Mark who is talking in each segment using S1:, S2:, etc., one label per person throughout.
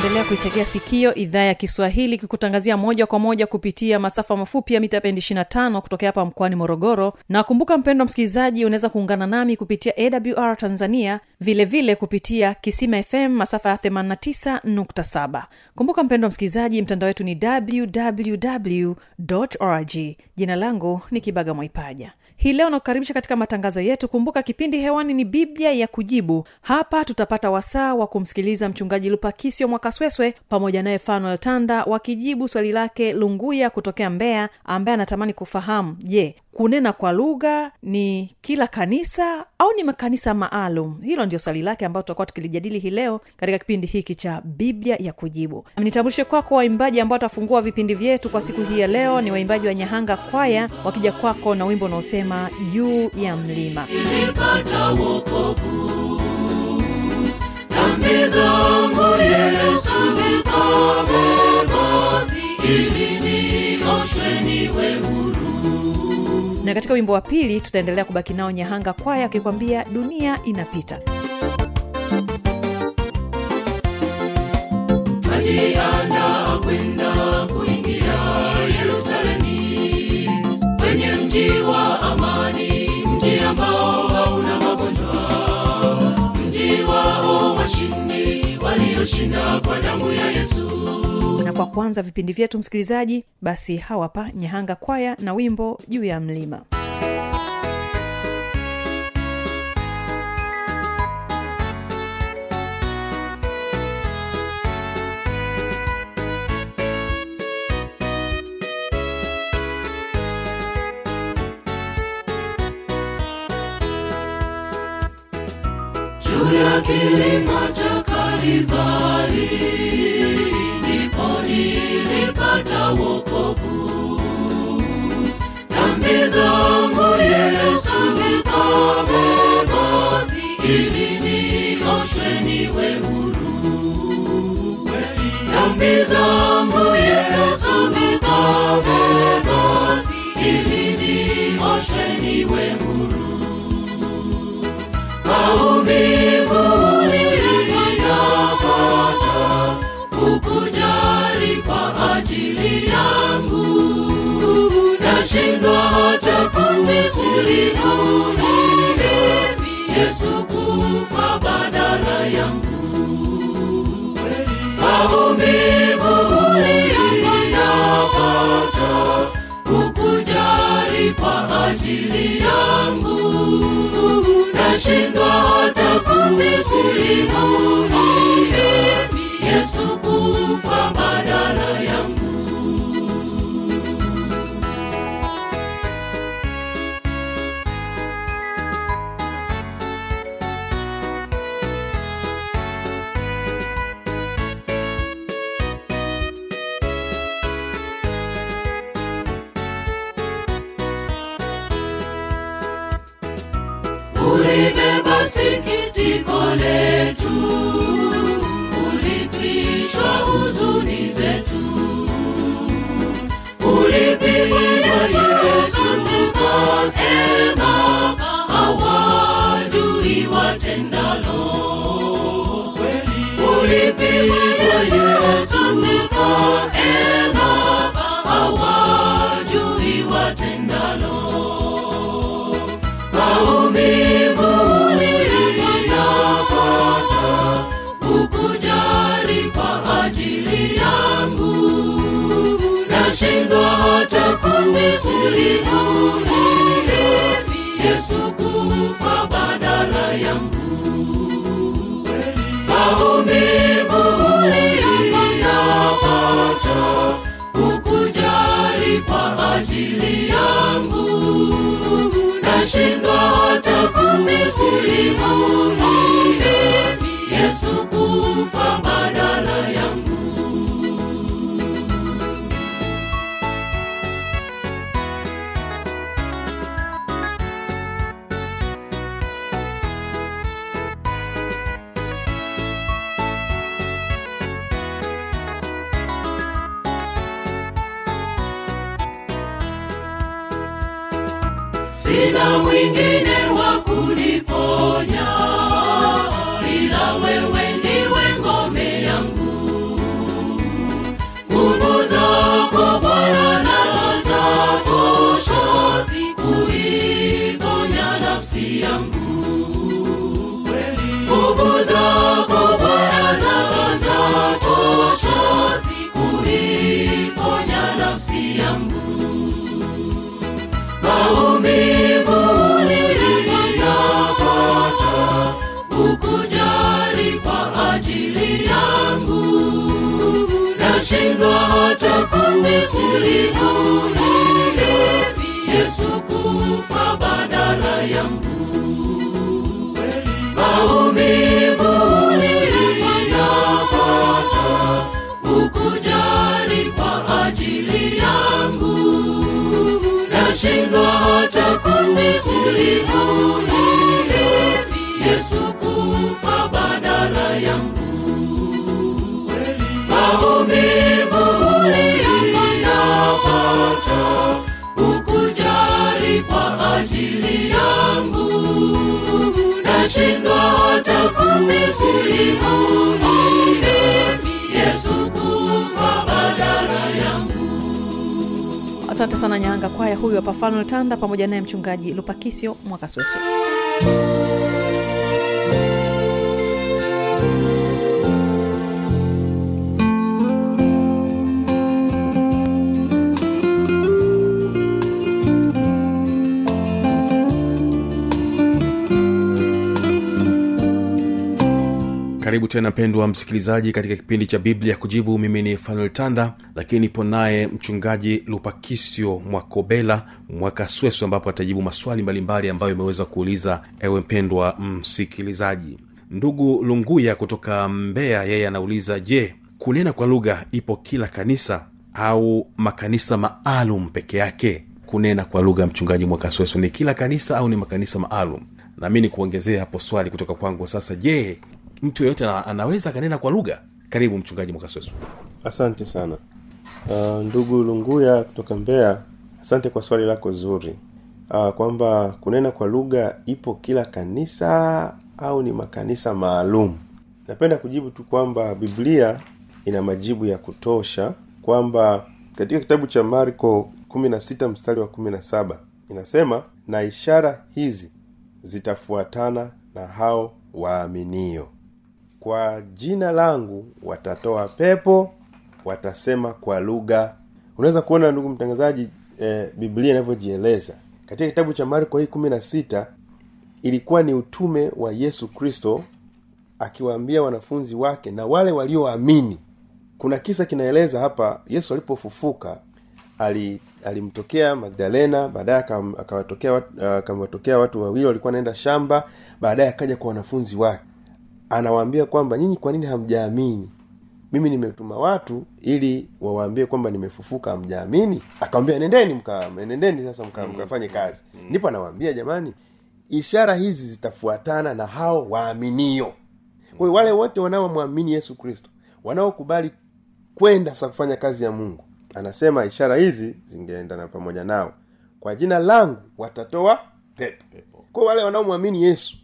S1: unaendelea kuitegea sikio idhaa ya kiswahili kikutangazia moja kwa moja kupitia masafa mafupi ya mita bendi 25 kutokea hapa mkoani morogoro. Na kumbuka mpendo msikilizaji unaweza kuungana nami kupitia awr tanzania vilevile vile kupitia kisima fm masafa ya 89.7 kumbuka mpendo msikilizaji mtandao wetu ni www org jina langu ni kibaga mwaipaja hii leo nakukaribisha katika matangazo yetu. Kumbuka kipindi hewani ni biblia ya kujibu. Hapa tutapata wasaa wa kumsikiliza mchungaji lupakisio mwakasweswe pamoja naye fanuel tanda wakijibu swali lake lunguya kutokea mbeya ambaye anatamani kufahamu je kunena kwa lugha ni kila kanisa au ni makanisa maalum? Hilo ndio swali lake ambayo tutakuwa tukilijadili hii leo katika kipindi hiki cha biblia ya kujibu. Nitambulishe kwako waimbaji ambao watafungua vipindi vyetu kwa siku hii ya leo. Ni waimbaji wa nyahanga kwaya wakija kwako na wimbo unaosema juu ya mlima.
S2: Nilipata wokovu dhambi zangu yesu nikabeba ili nioshwe niwe huru.
S1: Na katika wimbo wa pili tutaendelea kubaki nao nyahanga kwaya akikwambia dunia inapita.
S2: Twajiandaa kwenda kuingia
S1: na kwa kwanza vipindi vyetu msikilizaji basi hawapa nyahanga kwaya na wimbo juu ya mlima
S2: ya kilima cha Kalivari, ndipo nilipata wokovu. Dhambi zangu Yesu nikabeba, ili nioshwe niwe huru. Dhambi zangu Yesu nashindwa hata kusilimu yesu kufa badala yangu. Maumivu niliyapata kukujari kwa ajili yangu. Nashindwa hata kusilimu nashindwa hata kusimulia yesu kufa nashindwa hata kusimulia yesu kufa badala yangu. Maumivu niliyapata ukujali kwa ajili yangu. Nashindwa hata kusimulia yesu kufa badala yangu uliyapata ukujali kwa ajili yangu. Nashindwa hata kusimulia yesu kufa badala yangu.
S1: Asante sana nyanga. Kwaya huyu hapa fanuel tanda pamoja naye mchungaji lupakisio mwakasweso
S3: karibu tena mpendwa msikilizaji katika kipindi cha biblia kujibu. Mimi ni fanuel tanda lakini nipo naye mchungaji lupakisio mwakobela mwakasweso ambapo atajibu maswali mbalimbali ambayo imeweza kuuliza ewe mpendwa msikilizaji. Ndugu lunguya kutoka mbeya yeye anauliza je kunena kwa lugha ipo kila kanisa au makanisa maalum peke yake? Kunena kwa lugha mchungaji mwakasweso ni kila kanisa au ni makanisa maalum? Nami ni kuongezea hapo swali kutoka kwangu sasa. Je mtu yeyote anaweza akanena kwa lugha. Karibu mchungaji mwakasweso
S4: asante sana. Uh, ndugu lunguya kutoka mbeya asante kwa swali lako zuri. Uh, kwamba kunena kwa lugha ipo kila kanisa au ni makanisa maalum? Napenda kujibu tu kwamba biblia ina majibu ya kutosha kwamba katika kitabu cha marko 16 mstari wa 17 inasema na ishara hizi zitafuatana na hao waaminio kwa jina langu watatoa pepo watasema kwa lugha. Unaweza kuona ndugu mtangazaji eh, biblia inavyojieleza. Katika kitabu cha marko hii kumi na sita ilikuwa ni utume wa yesu kristo akiwaambia wanafunzi wake na wale walioamini. Kuna kisa kinaeleza hapa yesu alipofufuka ali alimtokea magdalena baadaye akawatokea wat- akawatokea watu wawili walikuwa naenda shamba baadaye akaja kwa wanafunzi wake anawaambia kwamba nyinyi kwa nini hamjaamini? Mimi nimetuma watu ili wawaambie kwamba nimefufuka hamjaamini? Akawambia nendeni mka nendeni sasa mka, mkafanye kazi. ndipo anawaambia jamani ishara hizi zitafuatana na hao waaminio. Kwa hiyo wale wote wanaomwamini yesu kristo wanaokubali kwenda sasa kufanya kazi ya mungu anasema ishara hizi zingeendana pamoja nao. Kwa jina langu watatoa pepo. Kwa wale wanaomwamini yesu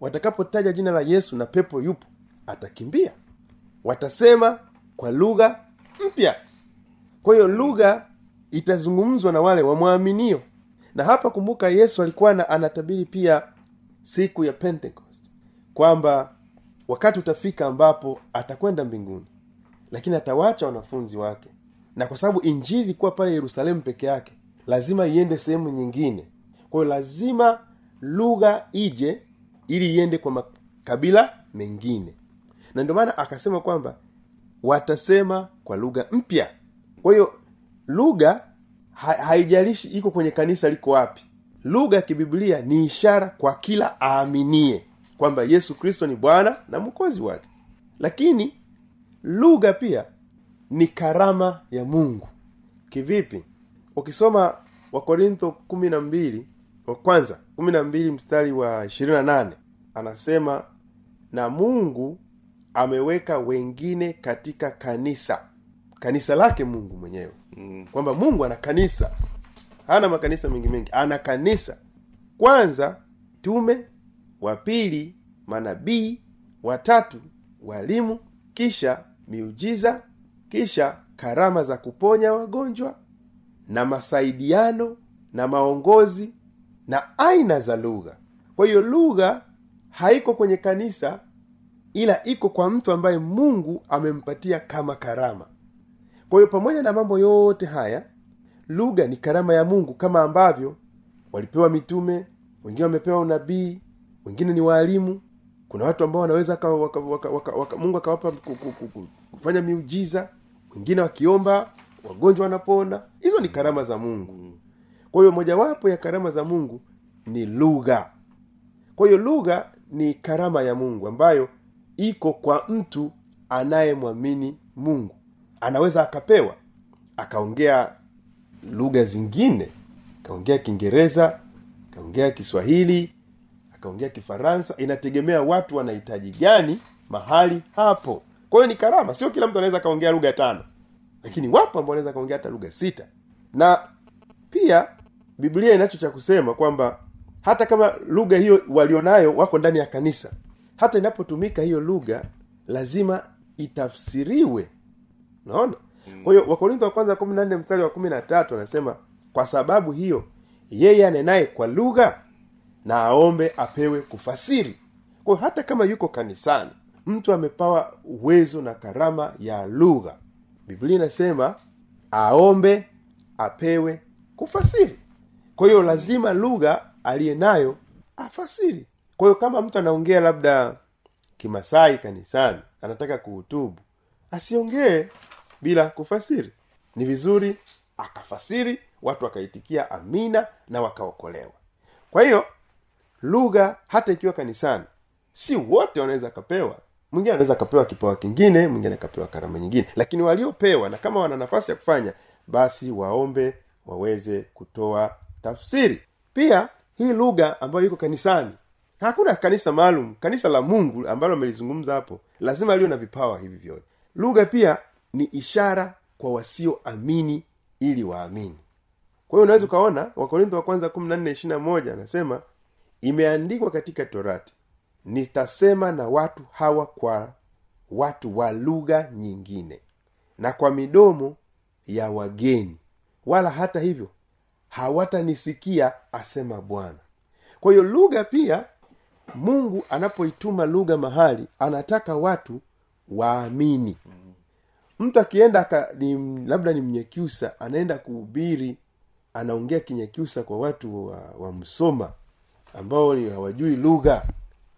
S4: watakapotaja jina la yesu na pepo yupo atakimbia. Watasema kwa lugha mpya. Kwa hiyo lugha itazungumzwa na wale wamwaminio na hapa kumbuka yesu alikuwa na, anatabiri pia siku ya pentecost kwamba wakati utafika ambapo atakwenda mbinguni lakini atawacha wanafunzi wake. Na kwa sababu injili ilikuwa pale yerusalemu peke yake lazima iende sehemu nyingine. Kwa hiyo lazima lugha ije ili iende kwa makabila mengine. Na ndio maana akasema kwamba watasema kwa lugha mpya. Kwa hiyo lugha ha, haijalishi iko kwenye kanisa liko wapi. Lugha ya kibiblia ni ishara kwa kila aaminie kwamba yesu kristo ni bwana na mwokozi wake. Lakini lugha pia ni karama ya mungu. Kivipi? Ukisoma wakorintho kumi na mbili wa kwanza kumi na mbili mstari wa ishirini na nane anasema na mungu ameweka wengine katika kanisa. Kanisa lake mungu mwenyewe. Mm. kwamba mungu ana kanisa. Hana makanisa mengi mengi. Ana kanisa. Kwanza tume wa pili manabii watatu walimu kisha miujiza kisha karama za kuponya wagonjwa na masaidiano na maongozi na aina za lugha. Kwa hiyo lugha haiko kwenye kanisa ila iko kwa mtu ambaye mungu amempatia kama karama. Kwa hiyo pamoja na mambo yote haya lugha ni karama ya mungu kama ambavyo walipewa mitume wengine wamepewa unabii wengine ni waalimu. Kuna watu ambao wanaweza waka, waka, waka, waka, waka, mungu akawapa ku- ku- ku- ku- kufanya miujiza wengine wakiomba wagonjwa wanapona. Hizo ni karama za mungu kwa hiyo mojawapo ya karama za mungu ni lugha. Kwa hiyo lugha ni karama ya mungu ambayo iko kwa mtu anayemwamini mungu. Anaweza akapewa akaongea lugha zingine akaongea kiingereza akaongea kiswahili akaongea kifaransa inategemea watu wanahitaji gani mahali hapo. Kwa hiyo ni karama. Sio kila mtu anaweza akaongea lugha tano. Lakini wapo ambao wanaweza akaongea hata lugha sita. Na pia biblia inacho cha kusema kwamba hata kama lugha hiyo walionayo wako ndani ya kanisa hata inapotumika hiyo lugha lazima itafsiriwe. Unaona? Kwa hiyo wakorintho wa kwanza kumi na nne mstari wa kumi na tatu anasema kwa sababu hiyo yeye anenaye kwa lugha na aombe apewe kufasiri. Kwa hiyo hata kama yuko kanisani mtu amepawa uwezo na karama ya lugha. Biblia inasema aombe apewe kufasiri kwa hiyo lazima lugha aliye nayo afasiri. Kwa hiyo kama mtu anaongea labda kimasai kanisani anataka kuhutubu asiongee bila kufasiri. Ni vizuri akafasiri watu wakaitikia amina na wakaokolewa. Kwa hiyo lugha hata ikiwa kanisani si wote wanaweza akapewa mwingine anaweza akapewa kipawa kingine mwingine akapewa karama nyingine. Lakini waliopewa na kama wana nafasi ya kufanya basi waombe waweze kutoa tafsiri. Pia hii lugha ambayo iko kanisani hakuna kanisa maalum kanisa la mungu ambalo amelizungumza hapo lazima liwe na vipawa hivi vyote. Lugha pia ni ishara kwa wasioamini ili waamini. Kwa hiyo unaweza ukaona wakorintho wa kwanza moja anasema imeandikwa katika torati nitasema na watu hawa kwa watu wa lugha nyingine na kwa midomo ya wageni wala hata hivyo hawatanisikia asema bwana. Kwa hiyo lugha pia mungu anapoituma lugha mahali anataka watu waamini. Mtu akienda ka, ni, labda ni mnyekyusa anaenda kuhubiri anaongea kinyekyusa kwa watu wa, wa msoma ambao ni hawajui lugha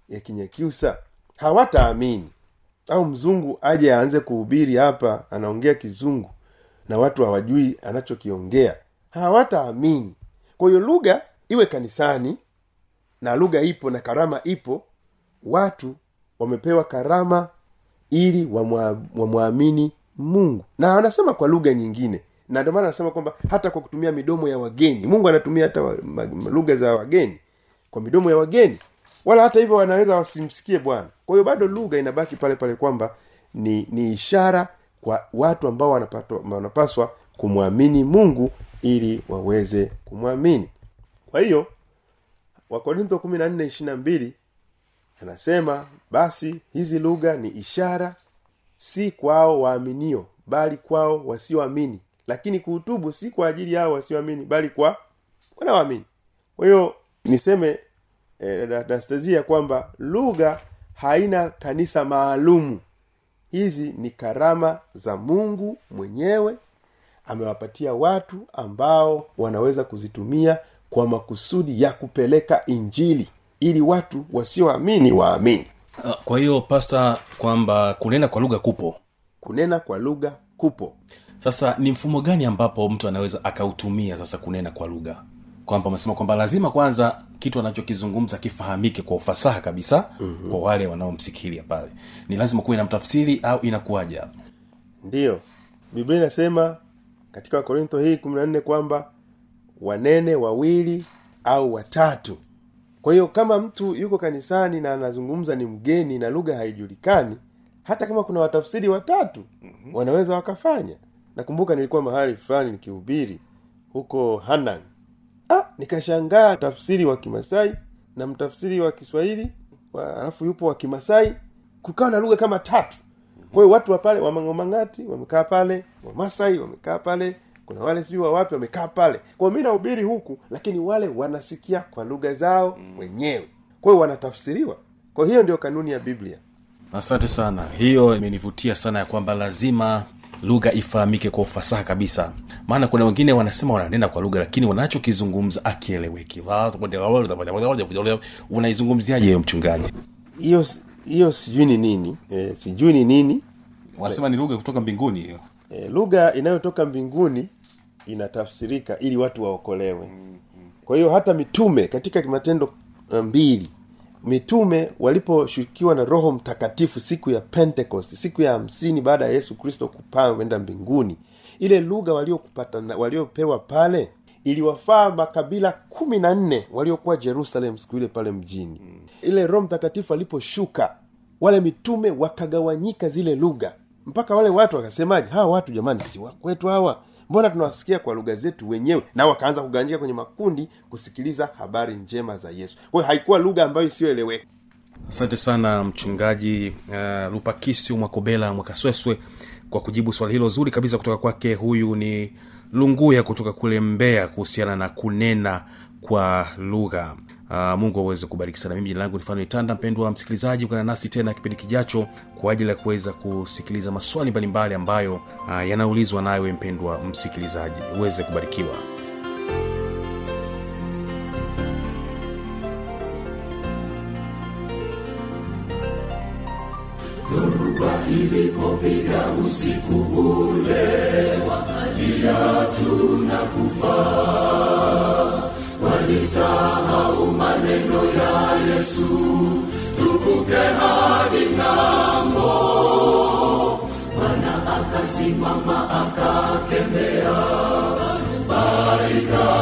S4: ya kinyekyusa hawataamini. Au mzungu aje aanze kuhubiri hapa anaongea kizungu na watu hawajui anachokiongea hawataamini. Kwa hiyo lugha iwe kanisani na lugha ipo na karama ipo watu wamepewa karama ili wamwa- wamwamini mungu. Na anasema kwa lugha nyingine na ndio maana anasema kwamba hata kwa kutumia midomo ya wageni mungu anatumia hata lugha za wageni kwa midomo ya wageni. Wala hata hivyo wanaweza wasimsikie bwana. Kwa hiyo bado lugha inabaki pale pale kwamba ni ni ishara kwa watu ambao wanapaswa kumwamini mungu ili waweze kumwamini. Kwa hiyo wakorintho kumi na nne ishiri na mbili anasema basi hizi lugha ni ishara si kwao waaminio bali kwao wasioamini. Lakini kuhutubu si kwa ajili yao wasioamini bali kwa wanaoamini. Kwa hiyo niseme eh, da- kwamba lugha haina kanisa maalumu. Hizi ni karama za mungu mwenyewe amewapatia watu ambao wanaweza kuzitumia kwa makusudi ya kupeleka injili ili watu wasioamini waamini.
S3: Ah, kwa hiyo pasta kwamba kunena kwa lugha kupo?
S4: Kunena kwa lugha kupo.
S3: Sasa ni mfumo gani ambapo mtu anaweza akautumia sasa kunena kwa lugha? Kwamba umesema kwamba lazima kwanza kitu anachokizungumza kifahamike kwa ufasaha kabisa mm-hmm. kwa wale wanaomsikilia pale. Ni lazima kuwe na mtafsiri au inakuwaja
S4: ndiyo biblia inasema katika wakorintho hii kumi na nne kwamba wanene wawili au watatu. Kwa hiyo kama mtu yuko kanisani na anazungumza ni mgeni na lugha haijulikani hata kama kuna watafsiri watatu mm-hmm. wanaweza wakafanya. Nakumbuka nilikuwa mahali fulani nikihubiri huko hanan ah, nikashangaa tafsiri wa kimasai na mtafsiri wa kiswahili wa- alafu yupo wa kimasai. Kukawa na lugha kama tatu kwa hiyo watu wa pale wamangomangati wamekaa pale wamasai wamekaa pale kuna wale sijui wawapi wamekaa pale kwa mi nahubiri huku lakini wale wanasikia kwa lugha zao wenyewe kwa hiyo wanatafsiriwa kwa hiyo ndio kanuni ya biblia
S3: asante sana hiyo imenivutia sana ya kwamba lazima lugha ifahamike kwa ufasaha kabisa maana kuna wengine wanasema wananena kwa lugha lakini wanachokizungumza akieleweki unaizungumziaje hiyo mchungaji
S4: hiyo hiyo sijui ni nini. E, sijui ni nini.
S3: Wanasema ni lugha kutoka mbinguni hiyo.
S4: E, lugha inayotoka mbinguni inatafsirika ili watu waokolewe. Kwa hiyo hata mitume katika matendo uh, mbili mitume waliposhukiwa na roho mtakatifu siku ya pentecost siku ya hamsini baada ya yesu kristo kupaa kwenda mbinguni ile lugha waliokupata waliopewa pale iliwafaa makabila kumi na nne waliokuwa jerusalem siku ile pale mjini ile roho mtakatifu aliposhuka wale mitume wakagawanyika zile lugha. Mpaka wale watu wakasemaje hawa watu jamani si wakwetu hawa? Mbona tunawasikia kwa lugha zetu wenyewe? Na wakaanza kugawanyika kwenye makundi kusikiliza habari njema za yesu. Kwa hiyo haikuwa lugha ambayo isiyoeleweka.
S3: Asante sana mchungaji uh, lupakisi mwakobela mwakasweswe kwa kujibu swali hilo zuri kabisa kutoka kwake. Huyu ni lunguya kutoka kule mbeya kuhusiana na kunena kwa lugha uh, mungu aweze kubariki sana. Mimi jina langu ni itanda mpendwa msikilizaji ukana nasi tena kipindi kijacho kwa ajili ya kuweza kusikiliza maswali mbalimbali ambayo uh, yanaulizwa nawe mpendwa msikilizaji. Uweze kubarikiwa.
S2: Ilipopiga usiku ule wakalia tuna kufa walisahau maneno ya yesu. Tuvuke hadi ng'ambo. Bwana akasimama akakemea. Baikakoma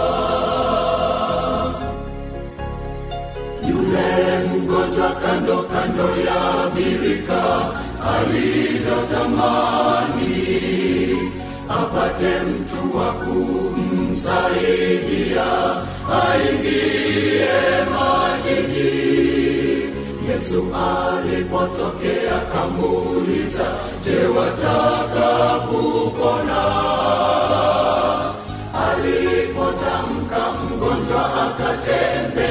S2: mgonjwa kando kando ya birika alivyotamani apate mtu wa kumsaidia aingie majini. Yesu alipotokea kamuuliza je wataka kupona? Alipotamka mgonjwa akatembea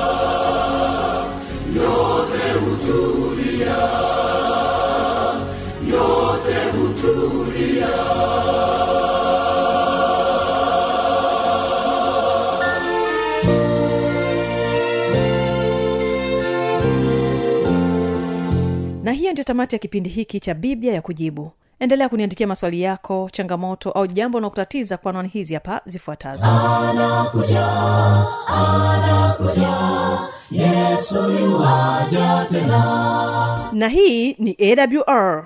S1: tamati ya kipindi hiki cha biblia ya kujibu. Endelea kuniandikia maswali yako changamoto au jambo unaokutatiza kwa anwani hizi hapa zifuatazo.
S2: Yuwaja tena.
S1: Na hii ni awr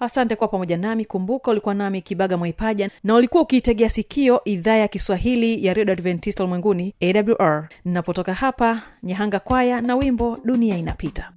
S1: asante kwa pamoja nami. Kumbuka ulikuwa nami kibaga mwaipaja na ulikuwa ukiitegea sikio idhaa ya kiswahili ya redio adventista ulimwenguni awr napotoka hapa nyahanga kwaya na wimbo dunia inapita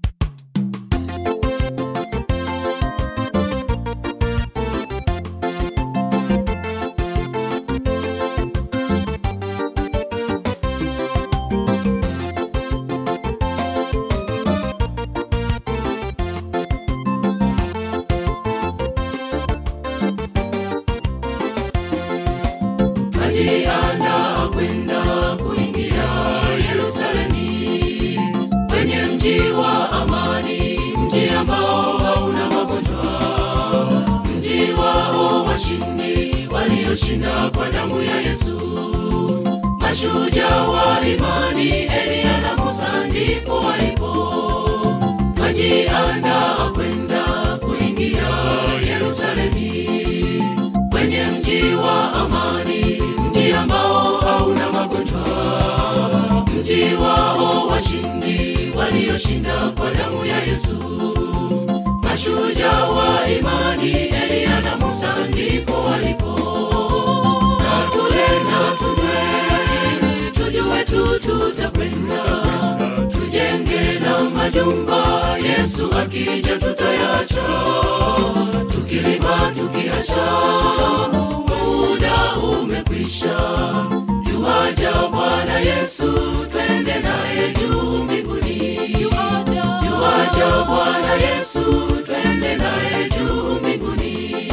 S2: najiandaa kwenda kuingia yerusalemi. Kwenye mji wa amani mji ambao hauna magonjwa. Mji wao washindi walioshinda kwa damu ya yesu. Mashujaa wa imani eliya na musa ndipo walipo. Najiandaa kwenda kuingia yerusalemi. Kwenye mji wa amani washindi walioshinda kwa damu ya yesu. Mashujaa wa imani eliya na musa ndipo walipo. Na tule na tunywe tujue tu tujenge na majumba yesu akija tutayacha. Tukilima tukiacha muda umekwisha yesu twende naye juu mbinguni. Yuaja bwana yesu twende naye juu mbinguni.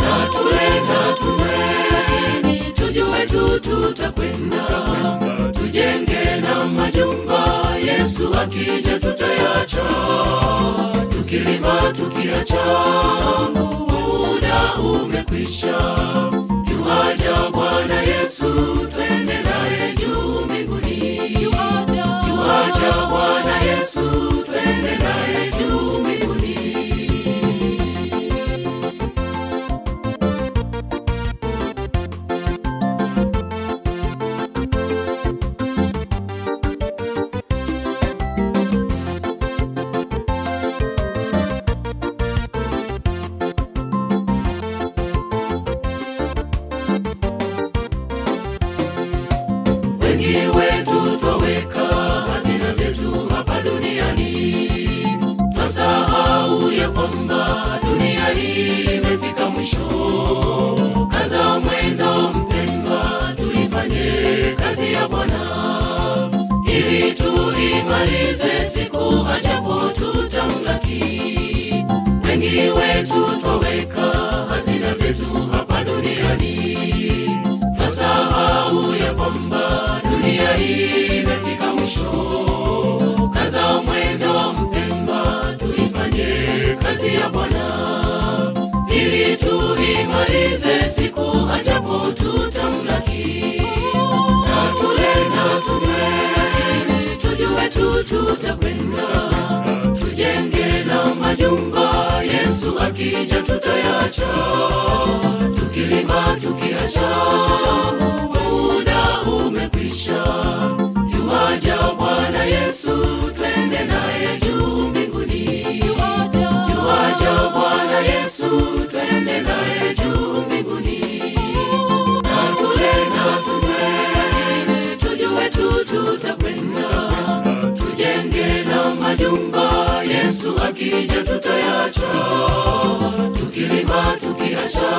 S2: Na tule na tunywe tujue tu tutakwenda. Tujenge na majumba yesu akija tutayacha. Tukilima tukiacha muda umekwisha. Yuaja bwana yesu twende yuaja bwana yesu twende naye ajapo tutamlaki wengi wetu twaweka hazina zetu hapa duniani. Twasahau ya kwamba dunia hii imefika mwisho. Kaza mwendo mpemba tuifanye kazi ya bwana. Ili tuimalize siku ajapo tutamlaki na tule tutakwenda. Tujenge na majumba yesu akija tutayacha tukilima tukiacha muda umekwisha. Yuwaja bwana yesu twende naye juu mbinguni. Yuwaja bwana yesu twende naye juu majumba yesu akija tutayacha. Tukilima tukiacha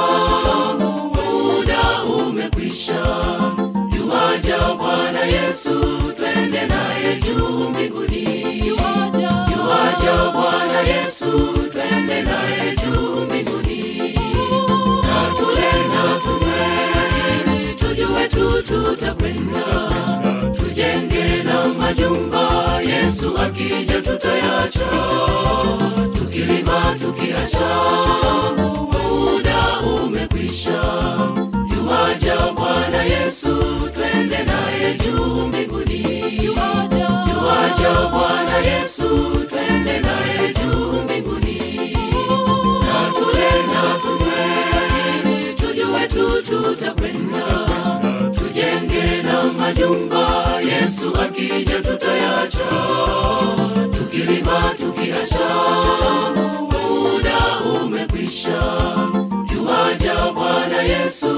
S2: muda umekwisha. Yuwaja bwana yesu twende naye juu mbinguni. Yuwaja bwana yesu majumba yesu akija tutayacha tukilima tukiacha. Muda umekwisha Yuaja bwana yesu twende naye juu mbinguni. Yuaja bwana yesu twende naye juu mbinguni. Na tule na tunywe tujue tu tutakwenda. Tujenge na majumba yesu akija tutayacha tukilima tukiacha. Muda umekwisha. Yuaja bwana yesu